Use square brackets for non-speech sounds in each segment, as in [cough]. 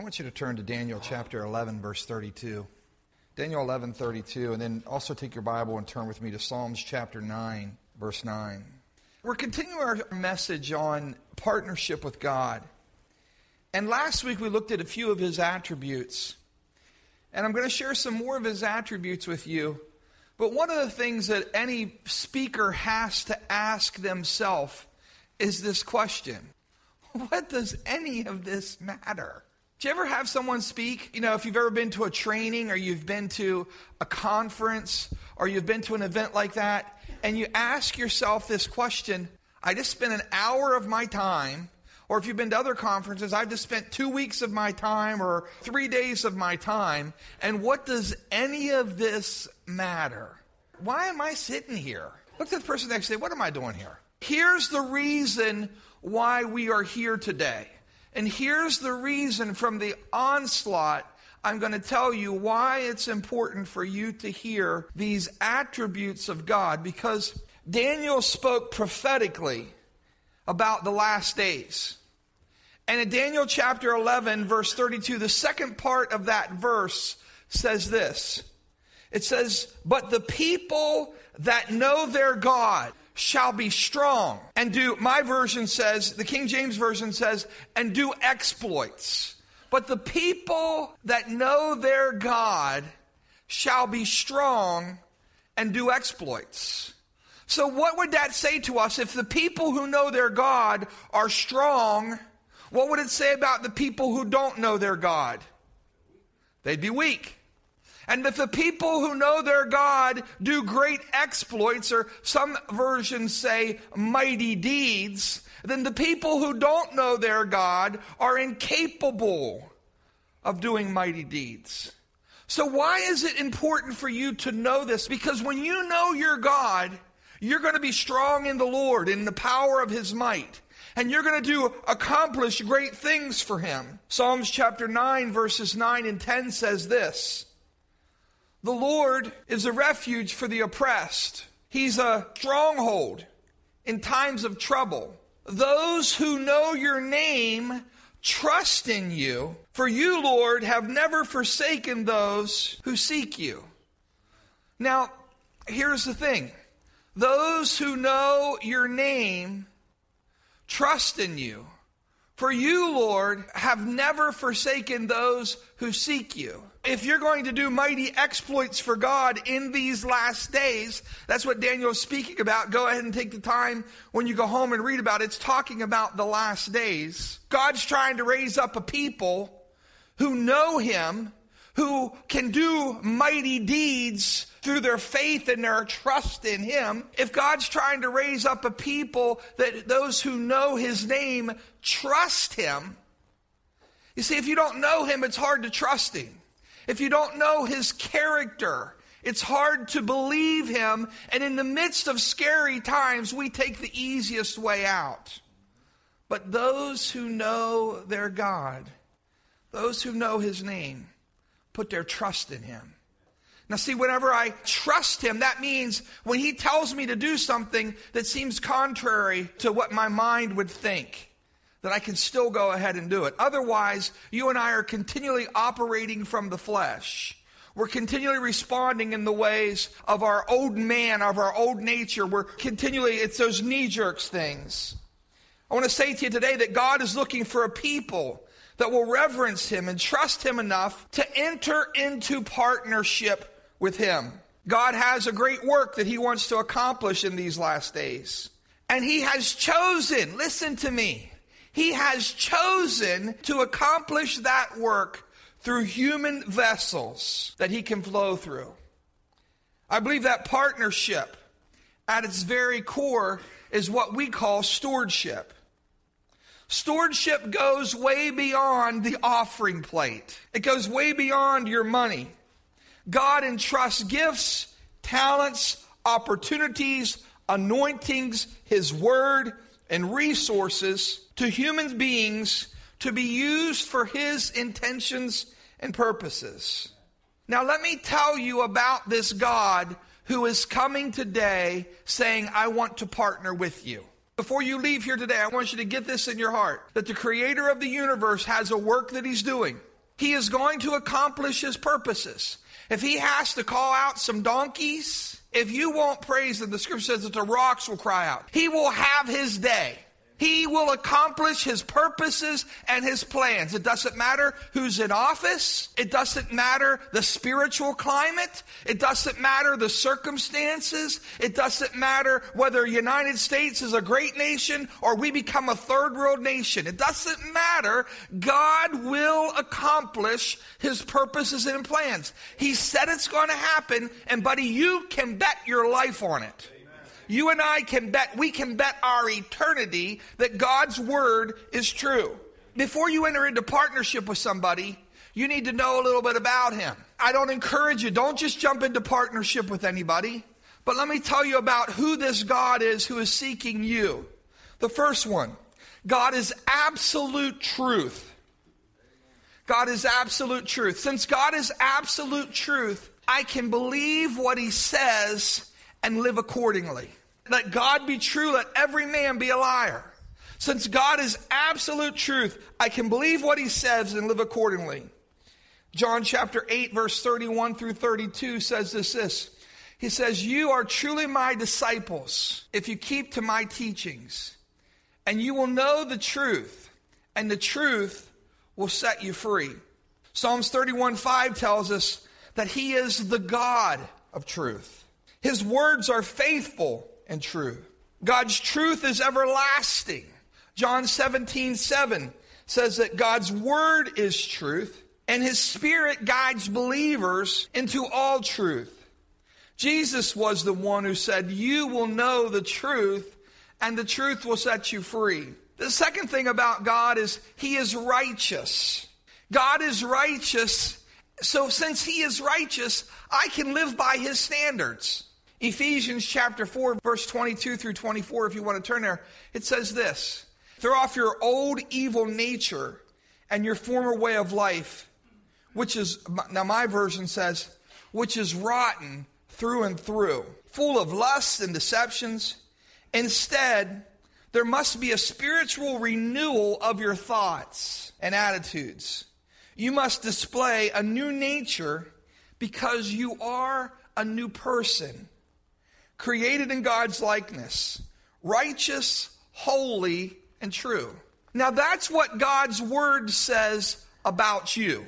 I want you to turn to Daniel chapter 11, verse 32. Daniel 11, 32, and then also take your Bible and turn with me to Psalms chapter 9, verse 9. We're continuing our message on partnership with God. And last week we looked at a few of his attributes. And I'm going to share some more of his attributes with you. But one of the things that any speaker has to ask themselves is this question [laughs] What does any of this matter? Do you ever have someone speak? You know, if you've ever been to a training or you've been to a conference or you've been to an event like that, and you ask yourself this question I just spent an hour of my time, or if you've been to other conferences, I've just spent two weeks of my time or three days of my time, and what does any of this matter? Why am I sitting here? Look at the person next to you. What am I doing here? Here's the reason why we are here today. And here's the reason from the onslaught. I'm going to tell you why it's important for you to hear these attributes of God because Daniel spoke prophetically about the last days. And in Daniel chapter 11, verse 32, the second part of that verse says this It says, But the people that know their God shall be strong and do, my version says, the King James Version says, and do exploits. But the people that know their God shall be strong and do exploits. So, what would that say to us if the people who know their God are strong? What would it say about the people who don't know their God? They'd be weak. And if the people who know their God do great exploits, or some versions say mighty deeds, then the people who don't know their God are incapable of doing mighty deeds. So, why is it important for you to know this? Because when you know your God, you're going to be strong in the Lord, in the power of His might. And you're going to do accomplish great things for Him. Psalms chapter 9, verses 9 and 10 says this the Lord is a refuge for the oppressed. He's a stronghold in times of trouble. Those who know your name trust in you, for you, Lord, have never forsaken those who seek you. Now, here's the thing those who know your name trust in you. For you, Lord, have never forsaken those who seek you. If you're going to do mighty exploits for God in these last days, that's what Daniel is speaking about. Go ahead and take the time when you go home and read about it. It's talking about the last days. God's trying to raise up a people who know Him, who can do mighty deeds through their faith and their trust in Him, if God's trying to raise up a people that those who know His name trust Him, you see, if you don't know Him, it's hard to trust Him. If you don't know His character, it's hard to believe Him. And in the midst of scary times, we take the easiest way out. But those who know their God, those who know His name, put their trust in Him. Now, see, whenever I trust him, that means when he tells me to do something that seems contrary to what my mind would think, that I can still go ahead and do it. Otherwise, you and I are continually operating from the flesh. We're continually responding in the ways of our old man, of our old nature. We're continually, it's those knee jerks things. I want to say to you today that God is looking for a people that will reverence Him and trust Him enough to enter into partnership with Him. God has a great work that He wants to accomplish in these last days. And He has chosen, listen to me, He has chosen to accomplish that work through human vessels that He can flow through. I believe that partnership at its very core is what we call stewardship. Stewardship goes way beyond the offering plate. It goes way beyond your money. God entrusts gifts, talents, opportunities, anointings, His Word, and resources to human beings to be used for His intentions and purposes. Now, let me tell you about this God who is coming today saying, I want to partner with you. Before you leave here today, I want you to get this in your heart that the creator of the universe has a work that he's doing. he is going to accomplish his purposes. If he has to call out some donkeys, if you won't praise him, the scripture says that the rocks will cry out. He will have his day. He will accomplish his purposes and his plans. It doesn't matter who's in office. It doesn't matter the spiritual climate. It doesn't matter the circumstances. It doesn't matter whether United States is a great nation or we become a third world nation. It doesn't matter. God will accomplish his purposes and plans. He said it's going to happen and buddy, you can bet your life on it. You and I can bet, we can bet our eternity that God's word is true. Before you enter into partnership with somebody, you need to know a little bit about him. I don't encourage you, don't just jump into partnership with anybody. But let me tell you about who this God is who is seeking you. The first one God is absolute truth. God is absolute truth. Since God is absolute truth, I can believe what he says and live accordingly. Let God be true, let every man be a liar. Since God is absolute truth, I can believe what he says and live accordingly. John chapter 8, verse 31 through 32 says this, this. He says, You are truly my disciples if you keep to my teachings, and you will know the truth, and the truth will set you free. Psalms 31 5 tells us that he is the God of truth. His words are faithful and true. God's truth is everlasting. John 17, 7 says that God's word is truth, and his spirit guides believers into all truth. Jesus was the one who said, You will know the truth, and the truth will set you free. The second thing about God is he is righteous. God is righteous. So since he is righteous, I can live by his standards. Ephesians chapter 4, verse 22 through 24, if you want to turn there, it says this Throw off your old evil nature and your former way of life, which is, now my version says, which is rotten through and through, full of lusts and deceptions. Instead, there must be a spiritual renewal of your thoughts and attitudes. You must display a new nature because you are a new person created in God's likeness, righteous, holy, and true. Now that's what God's word says about you.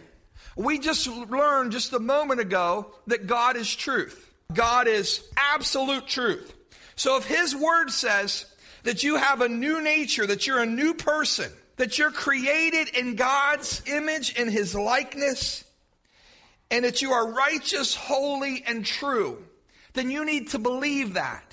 We just learned just a moment ago that God is truth. God is absolute truth. So if his word says that you have a new nature, that you're a new person, that you're created in God's image and his likeness, and that you are righteous, holy, and true, then you need to believe that.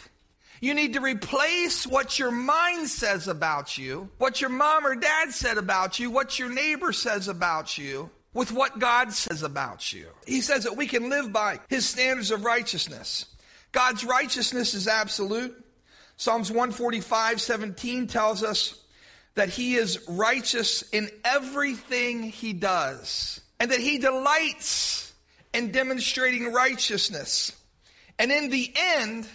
You need to replace what your mind says about you, what your mom or dad said about you, what your neighbor says about you, with what God says about you. He says that we can live by his standards of righteousness. God's righteousness is absolute. Psalms 145 17 tells us that he is righteous in everything he does, and that he delights in demonstrating righteousness. And in the end,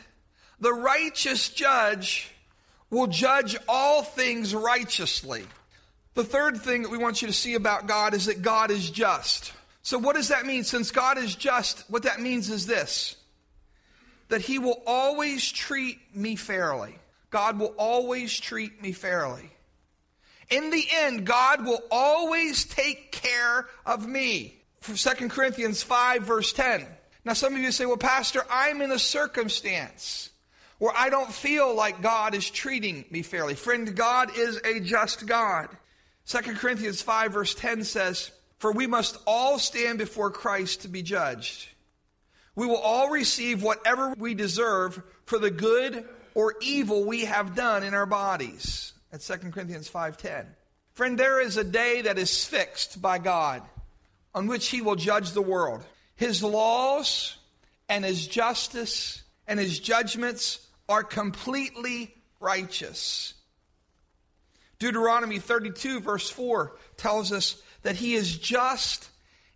the righteous judge will judge all things righteously. The third thing that we want you to see about God is that God is just. So, what does that mean? Since God is just, what that means is this that He will always treat me fairly. God will always treat me fairly. In the end, God will always take care of me. For 2 Corinthians 5, verse 10. Now, some of you say, well, Pastor, I'm in a circumstance where I don't feel like God is treating me fairly. Friend, God is a just God. 2 Corinthians 5, verse 10 says, For we must all stand before Christ to be judged. We will all receive whatever we deserve for the good or evil we have done in our bodies. That's 2 Corinthians 5:10. Friend, there is a day that is fixed by God on which he will judge the world. His laws and his justice and his judgments are completely righteous. Deuteronomy 32, verse 4, tells us that he is just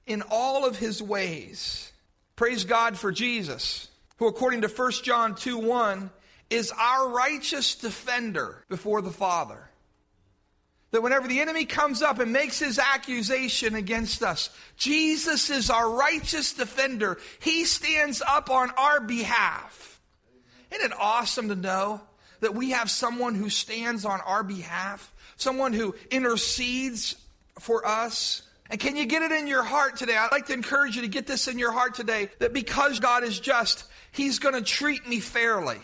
in all of his ways. Praise God for Jesus, who, according to 1 John 2 1, is our righteous defender before the Father. That whenever the enemy comes up and makes his accusation against us, Jesus is our righteous defender. He stands up on our behalf. Isn't it awesome to know that we have someone who stands on our behalf? Someone who intercedes for us? And can you get it in your heart today? I'd like to encourage you to get this in your heart today that because God is just, He's going to treat me fairly.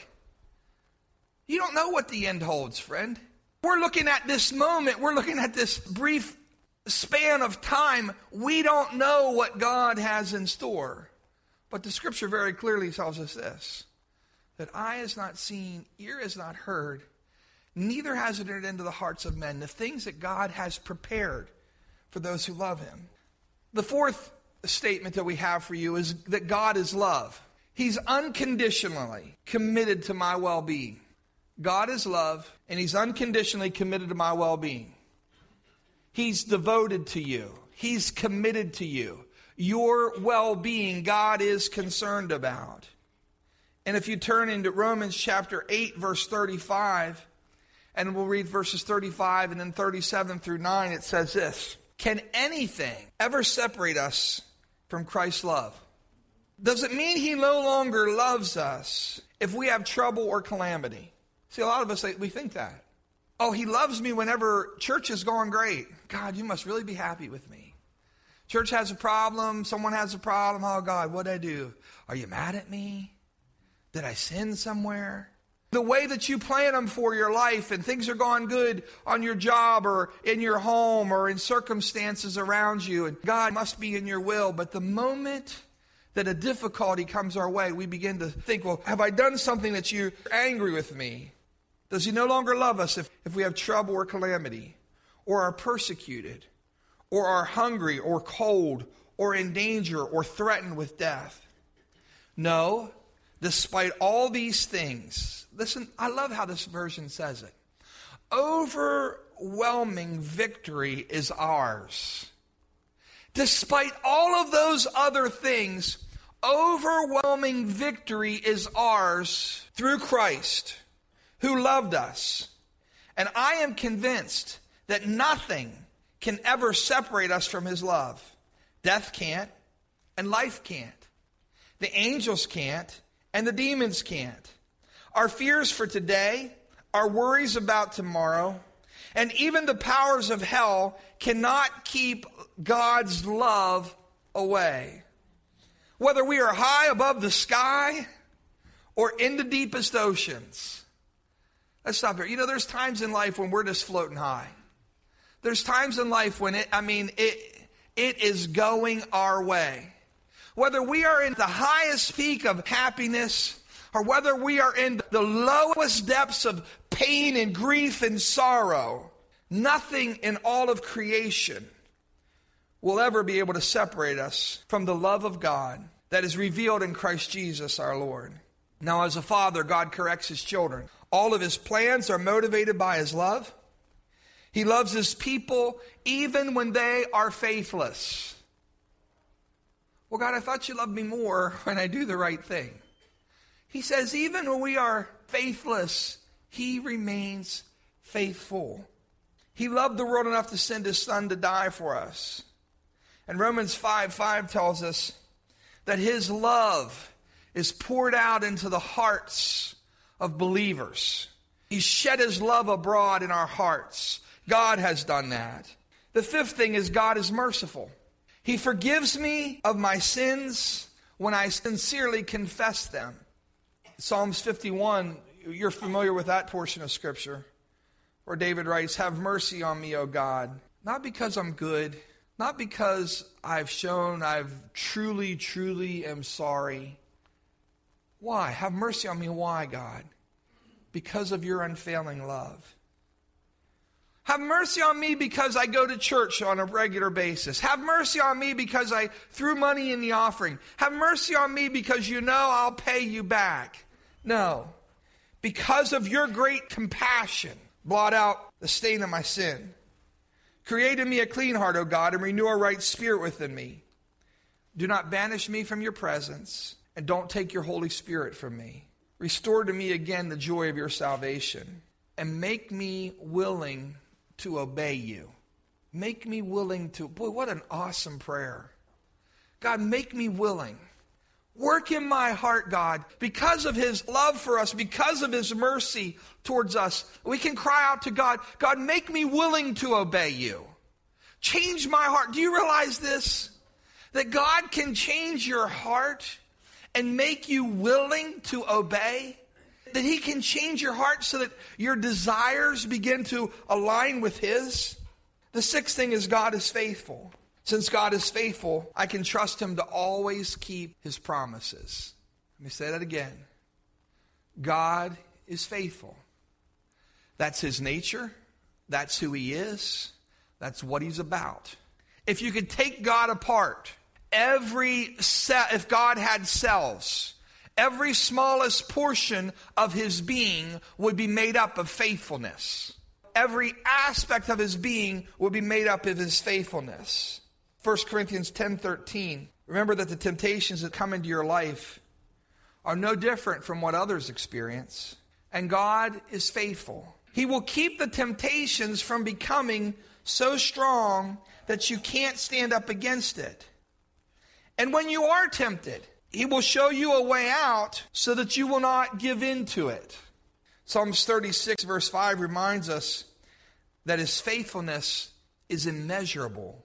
You don't know what the end holds, friend. We're looking at this moment, we're looking at this brief span of time. We don't know what God has in store. But the scripture very clearly tells us this that eye has not seen, ear has not heard, neither has it entered into the hearts of men the things that God has prepared for those who love him. The fourth statement that we have for you is that God is love. He's unconditionally committed to my well being. God is love, and He's unconditionally committed to my well being. He's devoted to you, He's committed to you. Your well being, God is concerned about. And if you turn into Romans chapter 8, verse 35, and we'll read verses 35 and then 37 through 9, it says this Can anything ever separate us from Christ's love? Does it mean He no longer loves us if we have trouble or calamity? See, a lot of us, we think that. Oh, he loves me whenever church is going great. God, you must really be happy with me. Church has a problem. Someone has a problem. Oh, God, what'd I do? Are you mad at me? Did I sin somewhere? The way that you plan them for your life and things are going good on your job or in your home or in circumstances around you, and God must be in your will. But the moment that a difficulty comes our way, we begin to think, well, have I done something that you're angry with me? Does he no longer love us if, if we have trouble or calamity, or are persecuted, or are hungry, or cold, or in danger, or threatened with death? No, despite all these things, listen, I love how this version says it. Overwhelming victory is ours. Despite all of those other things, overwhelming victory is ours through Christ who loved us. And I am convinced that nothing can ever separate us from his love. Death can't, and life can't. The angels can't, and the demons can't. Our fears for today, our worries about tomorrow, and even the powers of hell cannot keep God's love away. Whether we are high above the sky or in the deepest oceans, Let's stop here. You know, there's times in life when we're just floating high. There's times in life when it, I mean, it, it is going our way. Whether we are in the highest peak of happiness or whether we are in the lowest depths of pain and grief and sorrow, nothing in all of creation will ever be able to separate us from the love of God that is revealed in Christ Jesus our Lord. Now, as a father, God corrects his children. All of his plans are motivated by his love. He loves his people even when they are faithless. Well, God, I thought you loved me more [laughs] when I do the right thing. He says, even when we are faithless, he remains faithful. He loved the world enough to send his son to die for us. And Romans 5 5 tells us that his love is poured out into the hearts of believers. He shed his love abroad in our hearts. God has done that. The fifth thing is God is merciful. He forgives me of my sins when I sincerely confess them. Psalms 51, you're familiar with that portion of Scripture, where David writes, Have mercy on me, O God, not because I'm good, not because I've shown I've truly, truly am sorry, why? Have mercy on me. Why, God? Because of your unfailing love. Have mercy on me because I go to church on a regular basis. Have mercy on me because I threw money in the offering. Have mercy on me because you know I'll pay you back. No. Because of your great compassion, blot out the stain of my sin. Create in me a clean heart, O God, and renew a right spirit within me. Do not banish me from your presence and don't take your Holy Spirit from me. Restore to me again the joy of your salvation, and make me willing to obey you. Make me willing to. Boy, what an awesome prayer. God, make me willing. Work in my heart, God, because of his love for us, because of his mercy towards us. We can cry out to God, God, make me willing to obey you. Change my heart. Do you realize this? That God can change your heart and make you willing to obey? That he can change your heart so that your desires begin to align with his? The sixth thing is God is faithful. Since God is faithful, I can trust Him to always keep His promises. Let me say that again. God is faithful. That's His nature. That's who He is. That's what He's about. If you could take God apart, every cell, if God had cells, every smallest portion of His being would be made up of faithfulness. Every aspect of His being would be made up of His faithfulness. 1 Corinthians 10:13. Remember that the temptations that come into your life are no different from what others experience, and God is faithful. He will keep the temptations from becoming so strong that you can't stand up against it. And when you are tempted, he will show you a way out so that you will not give in to it. Psalms 36, verse 5 reminds us that his faithfulness is immeasurable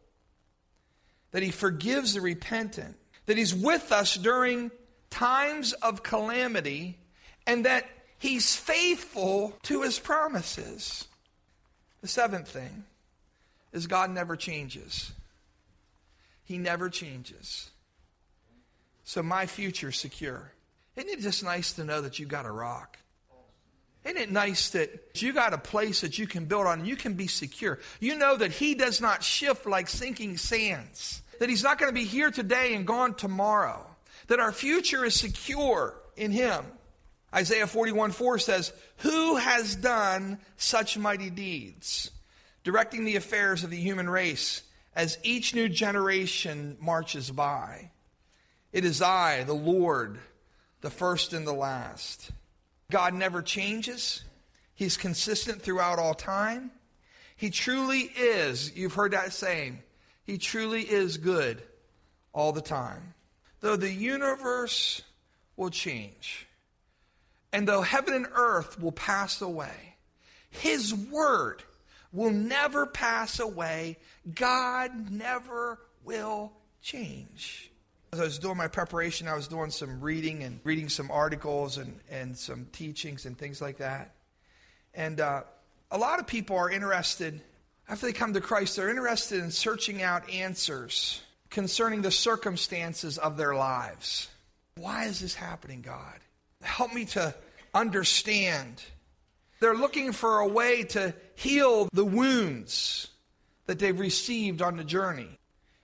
that He forgives the repentant, that He's with us during times of calamity, and that He's faithful to His promises. The seventh thing is God never changes. He never changes. So my future's secure. Isn't it just nice to know that you got a rock? Isn't it nice that you got a place that you can build on and you can be secure? You know that He does not shift like sinking sands, that He's not going to be here today and gone tomorrow, that our future is secure in Him. Isaiah 41 4 says, Who has done such mighty deeds, directing the affairs of the human race as each new generation marches by? It is I, the Lord, the first and the last. God never changes. He's consistent throughout all time. He truly is, you've heard that saying, He truly is good all the time. Though the universe will change, and though heaven and earth will pass away, His word will never pass away. God never will change. As I was doing my preparation, I was doing some reading and reading some articles and, and some teachings and things like that. And uh, a lot of people are interested, after they come to Christ, they're interested in searching out answers concerning the circumstances of their lives. Why is this happening, God? Help me to understand. They're looking for a way to heal the wounds that they've received on the journey.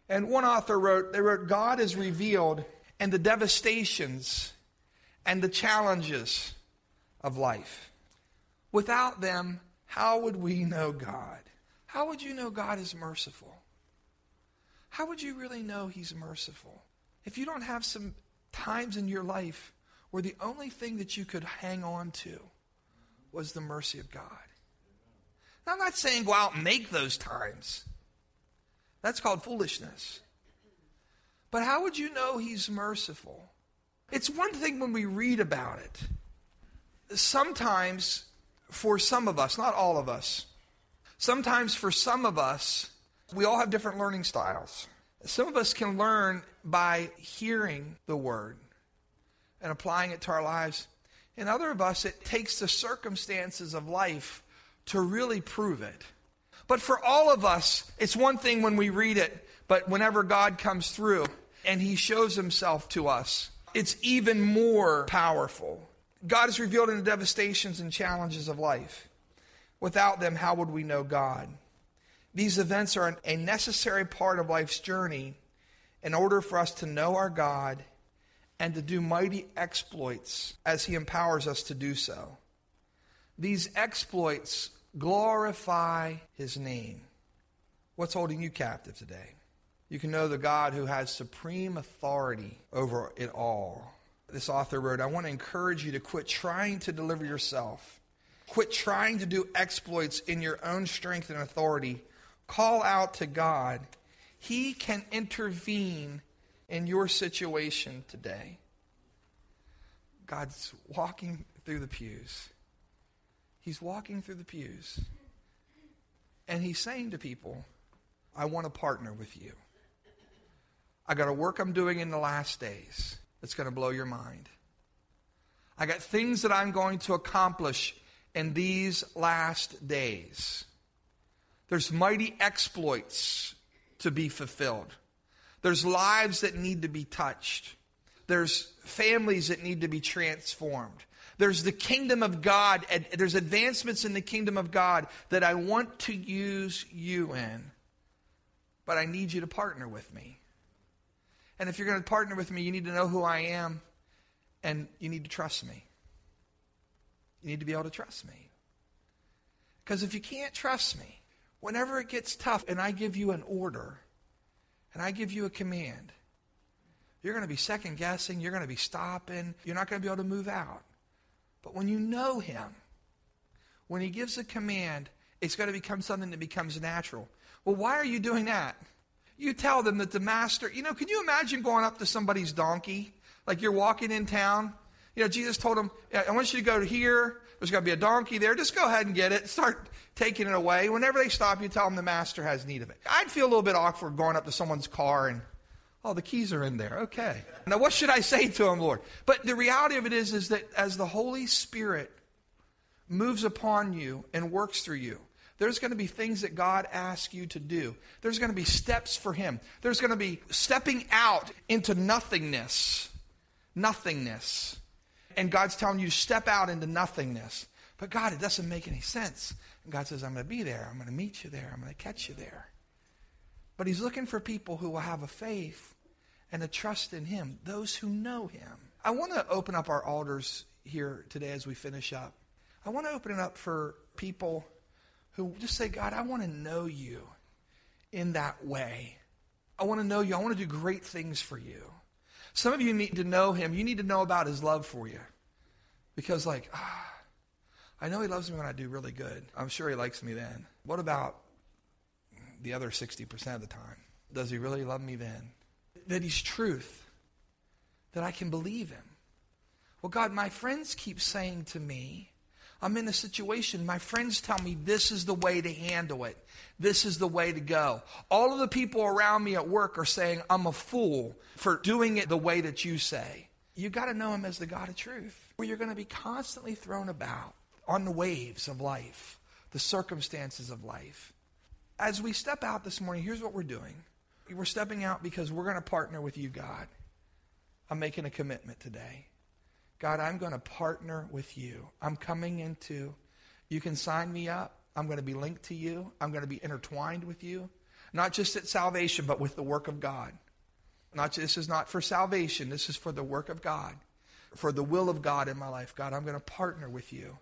And one author wrote, they wrote, God is revealed in the devastations and the challenges of life. Without them, how would we know God? How would you know God is merciful? How would you really know He's merciful? If you don't have some times in your life where the only thing that you could hang on to was the mercy of God. Now, I'm not saying go out and make those times. That's called foolishness. But how would you know he's merciful? It's one thing when we read about it. Sometimes, for some of us, not all of us, sometimes for some of us, we all have different learning styles. Some of us can learn by hearing the word and applying it to our lives. And other of us, it takes the circumstances of life to really prove it. But for all of us, it's one thing when we read it, but whenever God comes through and he shows himself to us, it's even more powerful. God is revealed in the devastations and challenges of life. Without them, how would we know God? These events are a necessary part of life's journey in order for us to know our God and to do mighty exploits as He empowers us to do so. These exploits glorify his name. What's holding you captive today? You can know the God who has supreme authority over it all. This author wrote, I want to encourage you to quit trying to deliver yourself Quit trying to do exploits in your own strength and authority. Call out to God. He can intervene in your situation today. God's walking through the pews. He's walking through the pews. And he's saying to people, I want to partner with you. I got a work I'm doing in the last days that's going to blow your mind. I got things that I'm going to accomplish in these last days. There's mighty exploits to be fulfilled. There's lives that need to be touched. There's families that need to be transformed. There's the kingdom of God. There's advancements in the kingdom of God that I want to use you in. But I need you to partner with me. And if you're going to partner with me, you need to know who I am and you need to trust me. You need to be able to trust me. Because if you can't trust me, whenever it gets tough and I give you an order and I give you a command, you're going to be second guessing, you're going to be stopping, you're not going to be able to move out. But when you know Him, when He gives a command, it's going to become something that becomes natural. Well, why are you doing that? You tell them that the master, you know, can you imagine going up to somebody's donkey? Like you're walking in town. You know, Jesus told him, I want you to go to here. There's going to be a donkey there. Just go ahead and get it. Start taking it away. Whenever they stop you, tell them the master has need of it. I'd feel a little bit awkward going up to someone's car and, oh, the keys are in there. Okay. Now, what should I say to him, Lord? But the reality of it is, is that as the Holy Spirit moves upon you and works through you, there's going to be things that God asks you to do. There's going to be steps for Him. There's going to be stepping out into nothingness. Nothingness. And God's telling you to step out into nothingness. But God, it doesn't make any sense. And God says, I'm going to be there. I'm going to meet you there. I'm going to catch you there. But He's looking for people who will have a faith and a trust in Him, those who know Him. I want to open up our altars here today as we finish up. I want to open it up for people who just say, God, I want to know you in that way. I want to know you. I want to do great things for you. Some of you need to know him. You need to know about his love for you. Because, like, ah, I know he loves me when I do really good. I'm sure he likes me then. What about the other 60% of the time? Does he really love me then? That he's truth, that I can believe him. Well, God, my friends keep saying to me, I'm in a situation, my friends tell me this is the way to handle it. This is the way to go. All of the people around me at work are saying I'm a fool for doing it the way that you say. You got to know him as the God of truth, where you're going to be constantly thrown about on the waves of life, the circumstances of life. As we step out this morning, here's what we're doing. We're stepping out because we're going to partner with you, God. I'm making a commitment today. God, I'm going to partner with you. I'm coming into, you can sign me up. I'm going to be linked to you. I'm going to be intertwined with you. Not just at salvation, but with the work of God. Not this is not for salvation. This is for the work of God, for the will of God in my life. God, I'm going to partner with you.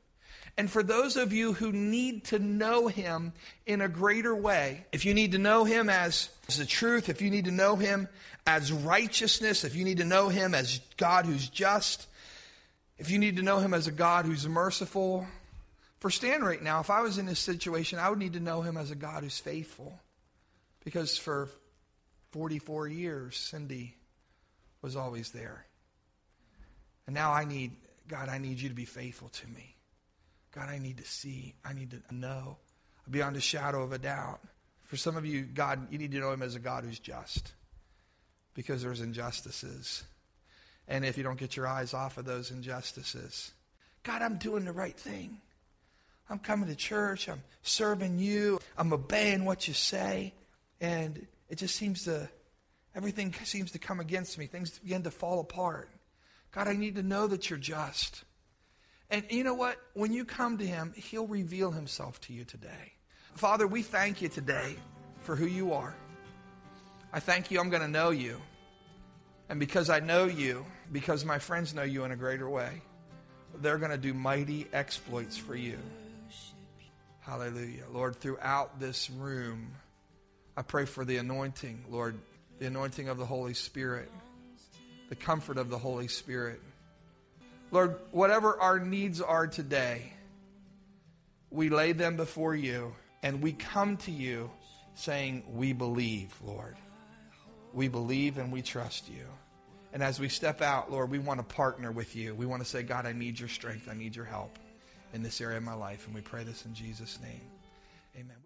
And for those of you who need to know him in a greater way, if you need to know him as, as the truth, if you need to know him as righteousness, if you need to know him as God who's just, if you need to know him as a God who's merciful, for Stan right now, if I was in this situation, I would need to know him as a God who's faithful. Because for 44 years, Cindy was always there. And now I need, God, I need you to be faithful to me. God, I need to see, I need to know beyond a shadow of a doubt. For some of you, God, you need to know him as a God who's just because there's injustices and if you don't get your eyes off of those injustices. God, I'm doing the right thing. I'm coming to church. I'm serving you. I'm obeying what you say. And it just seems to, everything seems to come against me. Things begin to fall apart. God, I need to know that you're just. And you know what? When you come to him, he'll reveal himself to you today. Father, we thank you today for who you are. I thank you, I'm going to know you. And because I know you, because my friends know you in a greater way, they're going to do mighty exploits for you. Hallelujah. Lord, throughout this room, I pray for the anointing, Lord, the anointing of the Holy Spirit, the comfort of the Holy Spirit. Lord, whatever our needs are today, we lay them before you and we come to you saying, We believe, Lord. We believe and we trust you. And as we step out, Lord, we want to partner with you. We want to say, God, I need your strength. I need your help in this area of my life. And we pray this in Jesus' name. Amen.